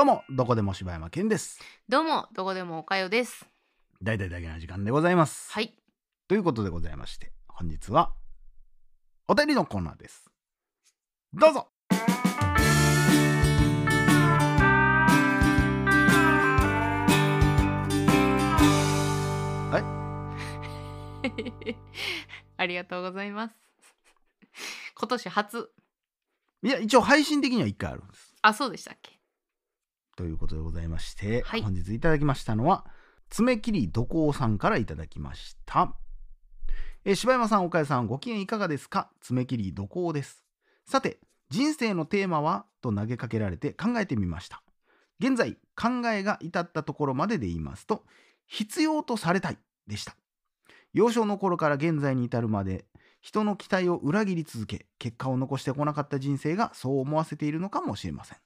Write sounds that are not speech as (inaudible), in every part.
どうもどこでも柴山健ですどうも、どこでもおかよです。大々だけな時間でございます、はい。ということでございまして本日はお便りのコーナーですどうぞ (laughs) ありがとうございます。今年初。いや一応配信的には1回あるんですあ、そうでしたっけ？ということでございまして、はい。本日いただきましたのは爪切りどこうさんからいただきました。えー柴山さん岡谷さんご機嫌いかがですか？爪切りどこうです。さて人生のテーマは？と投げかけられて考えてみました。現在考えが至ったところまでで言いますと必要とされたい。でした。幼少の頃から現在に至るまで人の期待を裏切り続け結果を残してこなかった人生がそう思わせているのかもしれません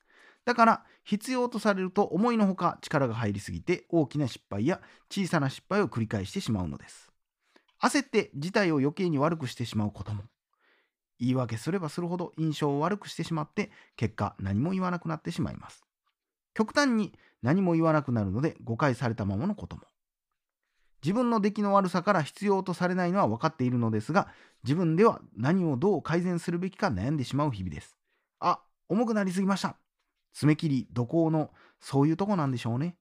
だから必要とされると思いのほか力が入りすぎて大きな失敗や小さな失敗を繰り返してしまうのです。焦って事態を余計に悪くしてしまうことも。言い訳すればするほど印象を悪くしてしまって結果何も言わなくなってしまいます。極端に何も言わなくなるので誤解されたままのことも。自分の出来の悪さから必要とされないのは分かっているのですが自分では何をどう改善するべきか悩んでしまう日々です。あ重くなりすぎました。爪切り土工のそういうとこなんでしょうね。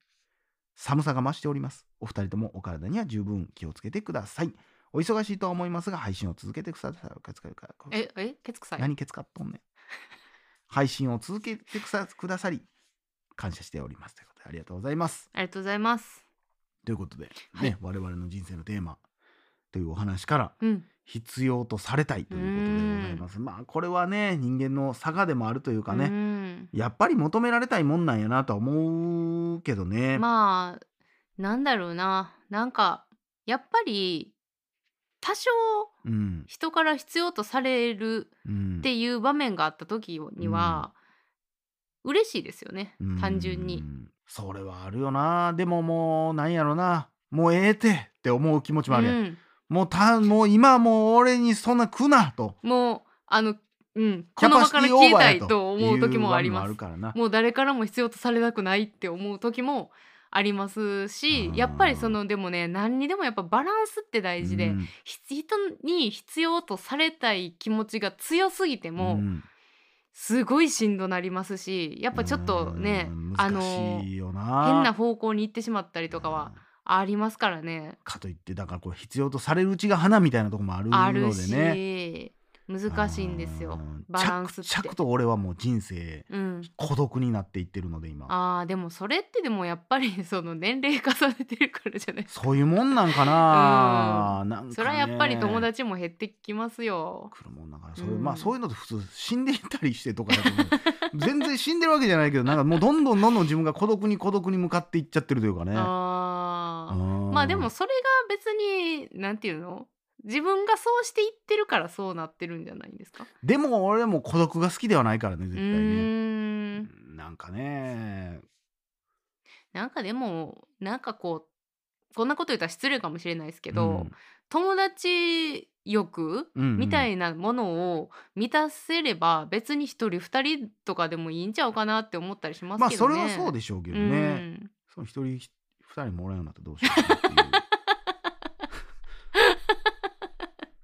寒さが増しております。お二人ともお体には十分気をつけてください。お忙しいとは思いますが配信を続けてください。え、え、ケツ臭い？何ケツかっとんねん。配信を続けてくさくださり感謝しておりますということでありがとうございます。ありがとうございます。ということで、はい。ね我々の人生のテーマというお話からうん。必要とされたいということでございますまあこれはね人間の差がでもあるというかね、ね。やっぱり求められたいもんなんやなとは思うけどね。まあ、なんだろうな。なんか、やっぱり、多少うん人から必要とされるうんっていう場面があった時には、嬉しいですよね。単純にう。んそれはあるよな。でももうなんやろな。もうええてって思う気持ちもあるやん。うんもうたもう今もう俺にそんな来なと。もう、あの、うん、この場から消えたいと思う時もあります。もう誰からも必要とされたくないって思う時もありますしうんやっぱりそのでもね何にでもやっぱバランスって大事で、うんひ人に必要とされたい気持ちが強すぎても、うんすごいしんどなりますしやっぱちょっとねうんあの。変な方向に行ってしまったりとかはうんありますからね。かといってだからこれ必要とされるうちが花みたいなとこもあるのでね。し難しいんですようんバランスって。着々と俺はもう人生うん、孤独になっていってるので今。あーでもそれってでもやっぱり (laughs) その年齢重ねてるからじゃないですかそういうもんなんかな。なんかねそれはやっぱり友達も減ってきますよ。来るもんだからそれ、うんまあそういうのって普通死んでいったりしてとか (laughs) 全然死んでるわけじゃないけどなんかもうどんどんどんどん自分が孤独に孤独に向かっていっちゃってるというかね。あまあでもそれが別になんていうの？自分がそうしていってるからそうなってるんじゃないんですか？でも俺も孤独が好きではないからね絶う対ね。なんかね。なんかでもなんかこうこんなこと言ったら失礼かもしれないですけど、うん。友達欲うん。うんみたいなものを満たせれば別に一人二人とかでもいいんちゃうかなって思ったりしますまあけどね。それはそうでしょうけどうね。ん。その一人二人もおらんようになったらどうしようっていう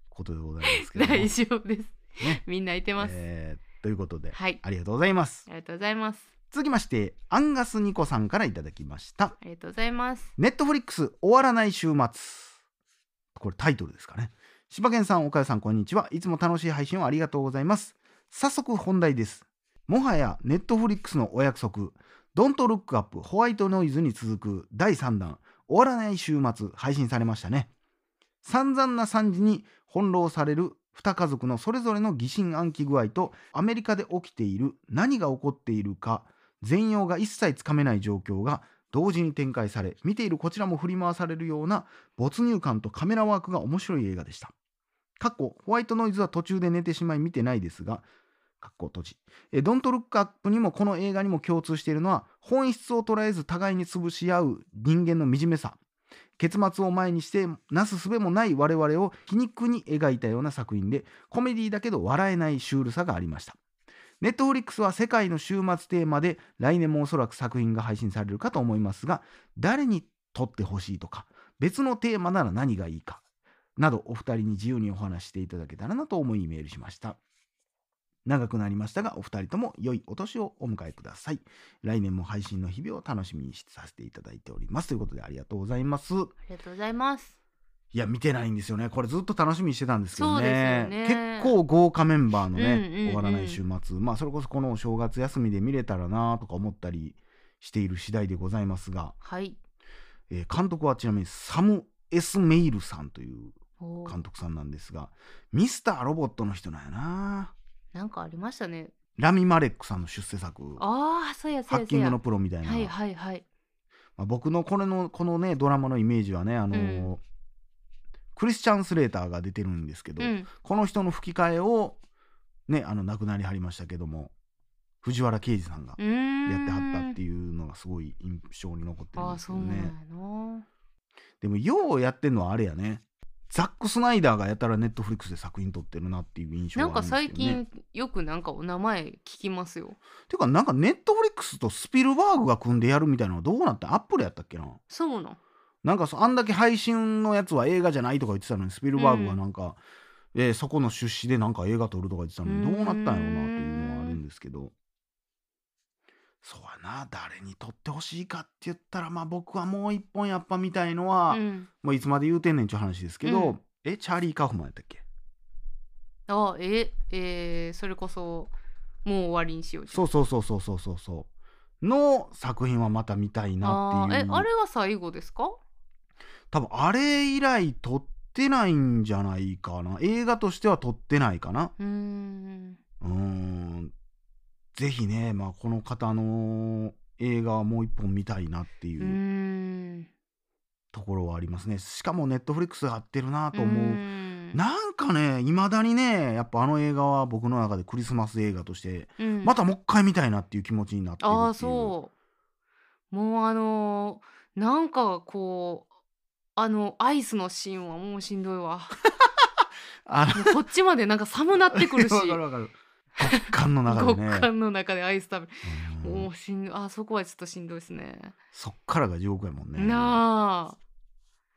ことでございますけども。大丈夫です。ねみんないてます。えーということで、はいありがとうございます。ありがとうございます。続きましてアンガスニコさんからいただきました。ありがとうございます。ネットフリックス終わらない週末。これタイトルですかね。柴犬さん、岡谷さん、こんにちは。いつも楽しい配信をありがとうございます。早速本題です。もはやネットフリックスのお約束、ドントルックアップホワイトノイズに続く第3弾、終わらない週末、配信されましたね。散々な惨事に翻弄される2家族のそれぞれの疑心暗鬼具合とアメリカで起きている何が起こっているか全容が一切つかめない状況が同時に展開され見ているこちらも振り回されるような没入感とカメラワークが面白い映画でした。かっこホワイトノイズは途中で寝てしまい見てないですが、かっこ閉じ。えドントルックアップにもこの映画にも共通しているのは本質を捉えず互いに潰し合う人間の惨めさ。結末を前にしてなすすべもない我々を皮肉に描いたような作品でコメディだけど笑えないシュールさがありました。ネットフリックスは世界の週末テーマで来年もおそらく作品が配信されるかと思いますが誰に撮ってほしいとか別のテーマなら何がいいかなどお二人に自由にお話していただけたらなと思いメールしました長くなりましたがお二人とも良いお年をお迎えください。来年も配信の日々を楽しみにさせていただいております。ということでありがとうございます。ありがとうございます。いや見てないんですよね。これずっと楽しみにしてたんですけどね。ね。結構豪華メンバーのね、うんうんうん。終わらない週末。まあそれこそこのお正月休みで見れたらなとか思ったりしている次第でございますが、はい。えー監督はちなみにサム・エス・メイルさんという監督さんなんですがミスターロボットの人なんやななんかありましたね。ラミ・マレックさんの出世作。ああそうやそうやそうや。ハッキングのプロみたいな、はいはいはい。まあ、僕のこれのこのねドラマのイメージはねあのーうん。クリスチャン・スレーターが出てるんですけど、うん。この人の吹き替えをねあの亡くなりはりましたけども藤原啓治さんがうーん。やってはったっていうのがすごい印象に残ってるんあですけどあそうなんやねな。でもようやってんのはあれやねザック・スナイダーがやたらネットフリックスで作品撮ってるなっていう印象なんかがあるんですけど、ね、最近よくなんかお名前聞きますよ。ていうかなんかネットフリックスとスピルバーグが組んでやるみたいなのはどうなった？アップルやったっけな？そうなんなんかそあんだけ配信のやつは映画じゃないとか言ってたのにスピルバーグがなんか、えーそこの出資でなんか映画撮るとか言ってたのにどうなったんやろうなっていうのはあるんですけどそうやな誰に撮ってほしいかって言ったらまあ僕はもう一本やっぱ見たいのは、うん。もういつまで言うてんねんちゅう話ですけど、うん。えチャーリー・カフマンやったっけ？あええーそれこそもう終わりにしようそうそうそうそうそうそうそう。の作品はまた見たいなっていう。あーえあれが最後ですか？多分あれ以来撮ってないんじゃないかな。映画としては撮ってないかな。うーん。うーんぜひね、まあ、この方の映画はもう一本見たいなっていうところはありますね。しかもネットフリックスが合ってるなと思う、なんかねいまだにねやっぱあの映画は僕の中でクリスマス映画としてうん。またもう一回見たいなっていう気持ちになってるああそう。もうあのーなんかこうあのアイスのシーンはもうしんどいわ。(laughs) こっちまでなんか寒なってくるし。(laughs) わかるわかる極寒の中で極ね寒の中でアイス食べるうん。もうしんあそこはちょっとしんどいですね。そっからが地獄やもんね。な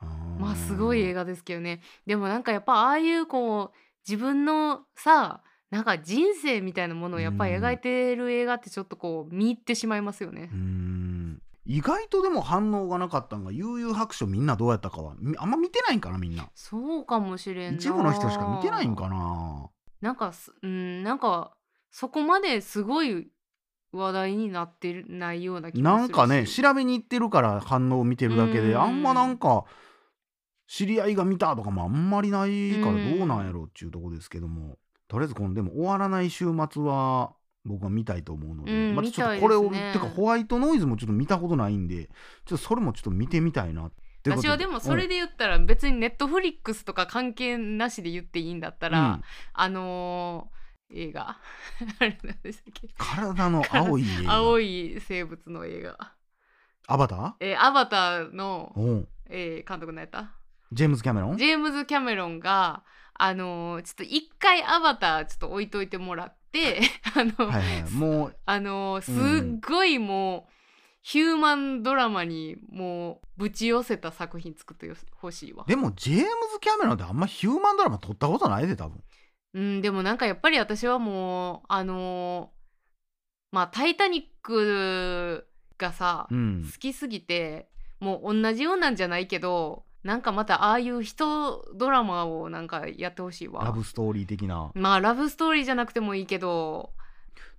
あ。うん。まあすごい映画ですけどね。でもなんかやっぱああいうこう自分のさなんか人生みたいなものをやっぱり描いてる映画ってちょっとこう見入ってしまいますよね。うー。ん。意外とでも反応がなかったんが悠々白書みんなどうやったかはみあんま見てないんかなみんな。そうかもしれんな。一部の人しか見てないんかななんかすうんなんかそこまですごい話題になってるないような気もするし。なんかね調べに行ってるから反応を見てるだけうん。であんまなんか知り合いが見たとかもあんまりないからうんどうなんやろっていうとこですけども。とりあえずこのでも終わらない週末は僕は見たいと思うので、うんまたちょっとこれを、ね。てかホワイトノイズもちょっと見たことないんでちょっとそれもちょっと見てみたいな私はでもそれで言ったら別にネットフリックスとか関係なしで言っていいんだったら、うん。あのー映画。(laughs) あれ何でしたっけ？体の青い映画。青い生物の映画、アバター？えーアバターの、えー監督のやった？ジェームズ・キャメロン？ジェームズ・キャメロンがあのーちょっと一回アバターちょっと置いといてもらって (laughs) あの、はいはいもうあのーすっごいもう、ヒューマンドラマにもうぶち寄せた作品作ってほしいわ。でもジェームズ・キャメロンってあんまヒューマンドラマ撮ったことないで多分うん、でもなんかやっぱり私はもうあのーまあ「タイタニック」がさ、うん好きすぎてもう同じようなんじゃないけどなんかまたああいう人ドラマをなんかやってほしいわ。ラブストーリー的なまあラブストーリーじゃなくてもいいけど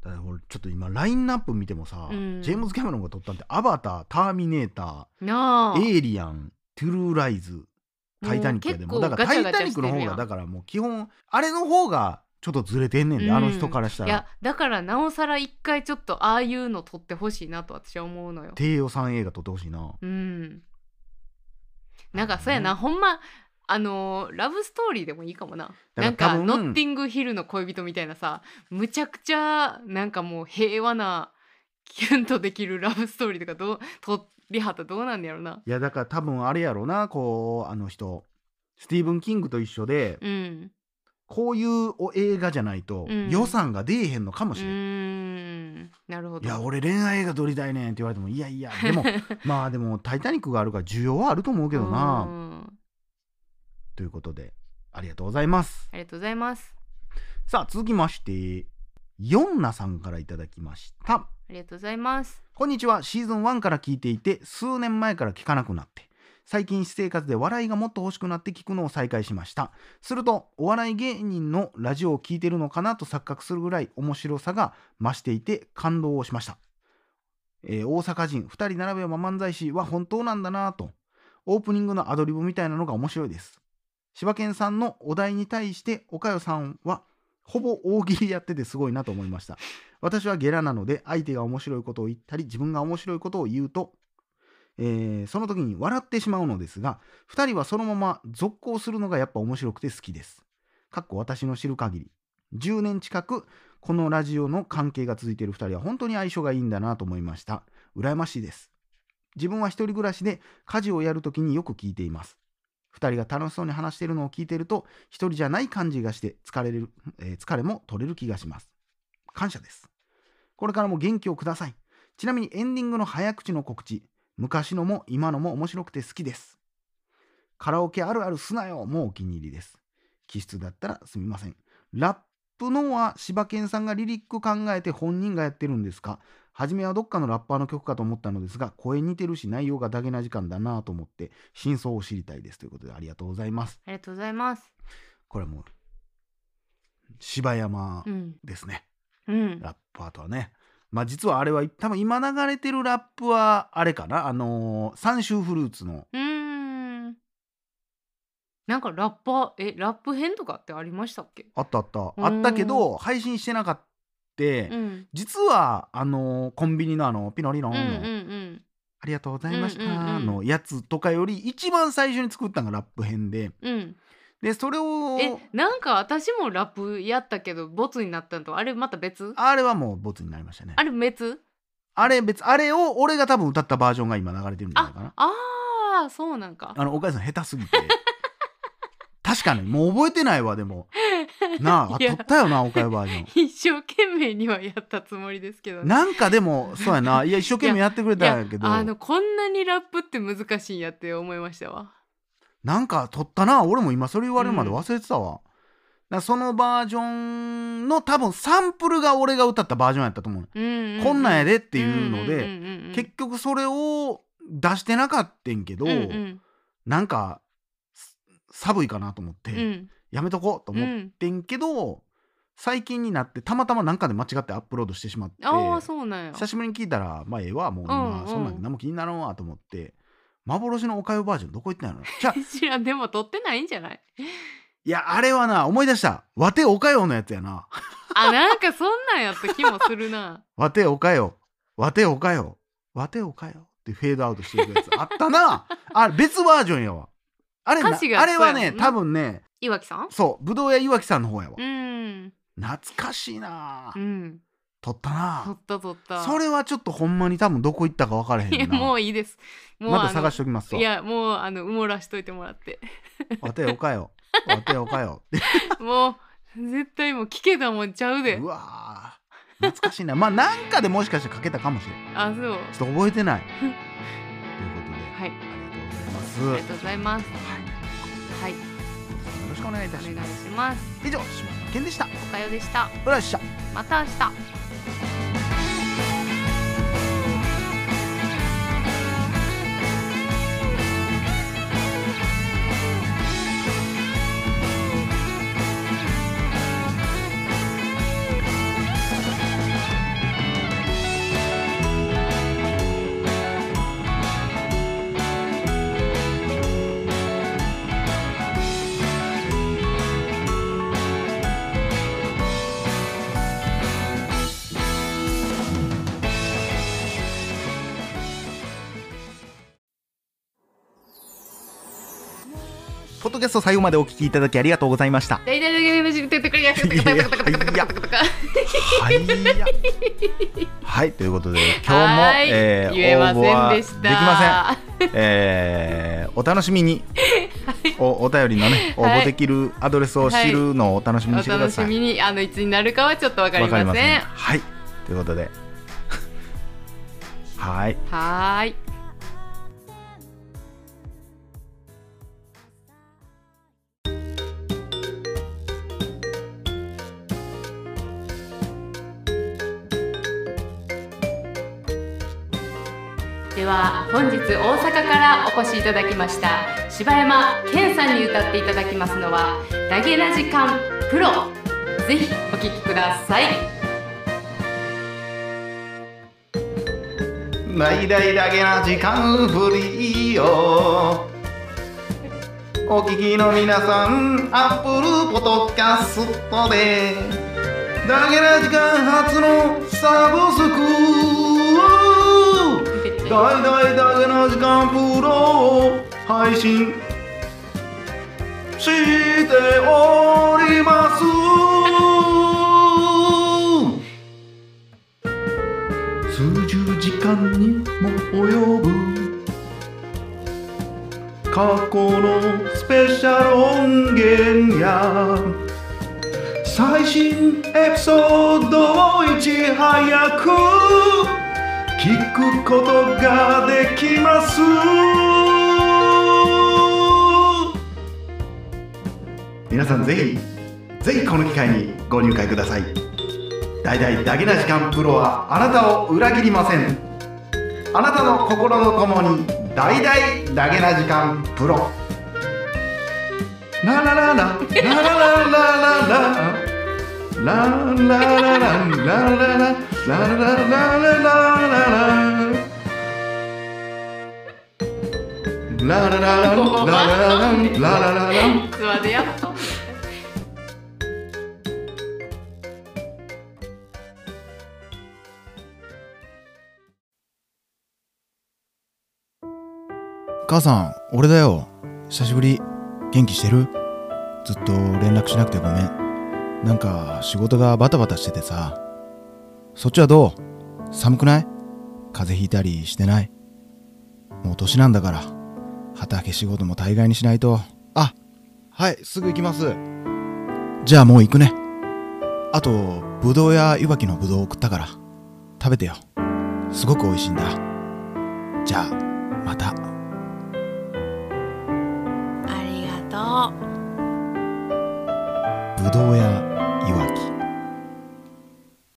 だから俺ちょっと今ラインナップ見てもさ、うん。ジェームズ・キャメロンが撮ったんって「アバター」「ターミネーター」「エイリアン」「トゥルーライズ」「タイタニック」やで。もだから「タイタニック」の方がだからもう基本あれの方がちょっとずれてんねんで、うん。あの人からしたいやらだからなおさら一回ちょっとああいうの撮ってほしいなと私は思うのよ。低予算映画撮ってほしいな。うん。なんかそうやな、ほんまあのーラブストーリーでもいいかもな。だなんか多分ノッティングヒルの恋人みたいなさむちゃくちゃなんかもう平和なキュンとできるラブストーリーとかどう撮りはったらどうなんねやろな。いやだから多分あれやろなこうあの人スティーブン・キングと一緒で、うん。こういうお映画じゃないとうん予算が出えへんのかもうしれん、ーなるほどいや俺恋愛映画撮りたいねんって言われてもいやいやでも (laughs) まあでも「タイタニック」があるから需要はあると思うけどうなんということでありがとうございます。ありがとうございます。さあ続きましてヨンナさんからいただきました。ありがとうございます。こんにちは。シーズン1から聞いていて数年前から聞かなくなって最近私生活で笑いがもっと欲しくなって聞くのを再開しました。するとお笑い芸人のラジオを聞いてるのかなと錯覚するぐらい面白さが増していて感動をしました、えー大阪人2人並べば漫才師は本当なんだなぁと。オープニングのアドリブみたいなのが面白いです柴犬さんのお題に対して岡代さんはほぼ大喜利やっててすごいなと思いました私はゲラなので相手が面白いことを言ったり自分が面白いことを言うと、えーその時に笑ってしまうのですが2人はそのまま続行するのがやっぱ面白くて好きです。かっこ私の知る限り10年近くこのラジオの関係が続いている2人は本当に相性がいいんだなと思いました。羨ましいです。自分は一人暮らしで家事をやるときによく聞いています。2人が楽しそうに話しているのを聞いていると一人じゃない感じがして疲れる、えー疲れも取れる気がします。感謝です。これからも元気をください。ちなみにエンディングの早口の告知、昔のも今のも面白くて好きです。カラオケあるあるすなよもうお気に入りです。気質だったらすみません。ラップのは柴犬さんがリリック考えて本人がやってるんですか？初めはどっかのラッパーの曲かと思ったのですが、声似てるし内容がダゲな時間だなと思って真相を知りたいです。ということでありがとうございます。ありがとうございます。これはもう柴山うんですね。うん。ラッパーとはね。まあ実はあれは多分今流れてるラップはあれかな。あのー、三州フルーツの。うーん。なんかラッパーえラップ編とかってありましたっけ？あったあった。ん。あったけど配信してなかったうん。実はあのーコンビニのあのピノリロンの、うんうんうんありがとうございましたのやつとかより一番最初に作ったのがラップ編で。うん。でそれをえなんか私もラップやったけどボツになったのとあれまた別？あれはもうボツになりましたね。あれ別？あれ別あれを俺が多分歌ったバージョンが今流れてるんじゃないかな。ああそうなんか。あの岡井さん下手すぎて。確かにもう覚えてないわでもなああ (laughs) いや撮ったよな岡井バージョン一生懸命にはやったつもりですけどね。なんかでもそうやな。(laughs) いや一生懸命やってくれたんやけど。あのこんなにラップって難しいんやって思いましたわ。なんか撮ったな。俺も今それ言われるまで忘れてたわ、だからそのバージョンの多分サンプルが俺が歌ったバージョンやったと思う、うんうんうん。こんなんやでっていうので、うんうんうんうん結局それを出してなかったんけど、うんうん。なんかす寒いかなと思って、うんやめとこうと思ってんけど、最近になってたまたまなんかで間違ってアップロードしてしまってああそうなんや。久しぶりに聞いたらまあええわもう今、うんうん。そんなん何も気にならんわと思って幻のおかゆバージョンどこ行ってんの知らんでも撮ってないんじゃない？いやあれはな思い出した。わておかよのやつやな。(laughs) あなんかそんなんやった気もするな。(laughs) わておかよ。わておかよ。わておかよってフェードアウトしていくやつあったな。あれ別バージョンやわ。あれあれはね多分ね岩木さん？そうぶどう屋岩木さんの方やわ、うん。懐かしいな、うん。撮った撮なった撮った。それはちょっとほんまに多分どこ行ったか分からへいやんなもういいです。もうまた探ししときますわ。いやもうあの埋もらしといてもらって。わておかよ。わておかよ。(laughs) もう絶対もう聞けたもんちゃうで。うわー。懐かしいな。まあなんかでもしかしてかけたかもしれん。あそう。ちょっと覚えてない。(laughs) ということで、はい。ありがとうございます。ありがとうございます。はい。よろしくお願いいたします。以上島根県でした。おかよでした。うらっしゃまた明日ドキャスト最後までお聞きいただきありがとうございました。はい、ということで、今日も、えー、言えませんでした。できません。えー、お楽しみに。おお便りのね応募できるアドレスを知るのをお楽しみにしてください。はい、お楽しみにあのいつになるかはちょっとわかりません。はいということではいはい。では本日大阪からお越しいただきました柴山健さんに歌っていただきますのは「ダゲな時間プロ」ぜひお聴きください「ライラな時間ぶりよ」お聞きの皆さん、アップルポトキャストで、だけな時間初のサブスク。大大だけの時間プロを配信しております。数十時間にも及ぶ過去のスペシャル音源や最新エピソードをいち早く聞くことができます。皆さんぜひぜひこの機会にご入会ください。大々だけな時間プロはあなたを裏切りません。あなたの心のともに大々だけな時間プロ。ラララララララ。ララララララ。ララララララ。ラララララララララララララララララつまでや母さん俺だよ久しぶり元気してるずっと連絡しなくてごめんなんか仕事がバタバタしててさそっちはどう？寒くない？風邪ひいたりしてない？もう年なんだから。畑仕事も大概にしないと。あ、はい、すぐ行きます。じゃあもう行くね。あと、ぶどうやいわきのぶどうを送ったから。食べてよ。すごく美味しいんだ。じゃあ、また。ありがとうぶどうや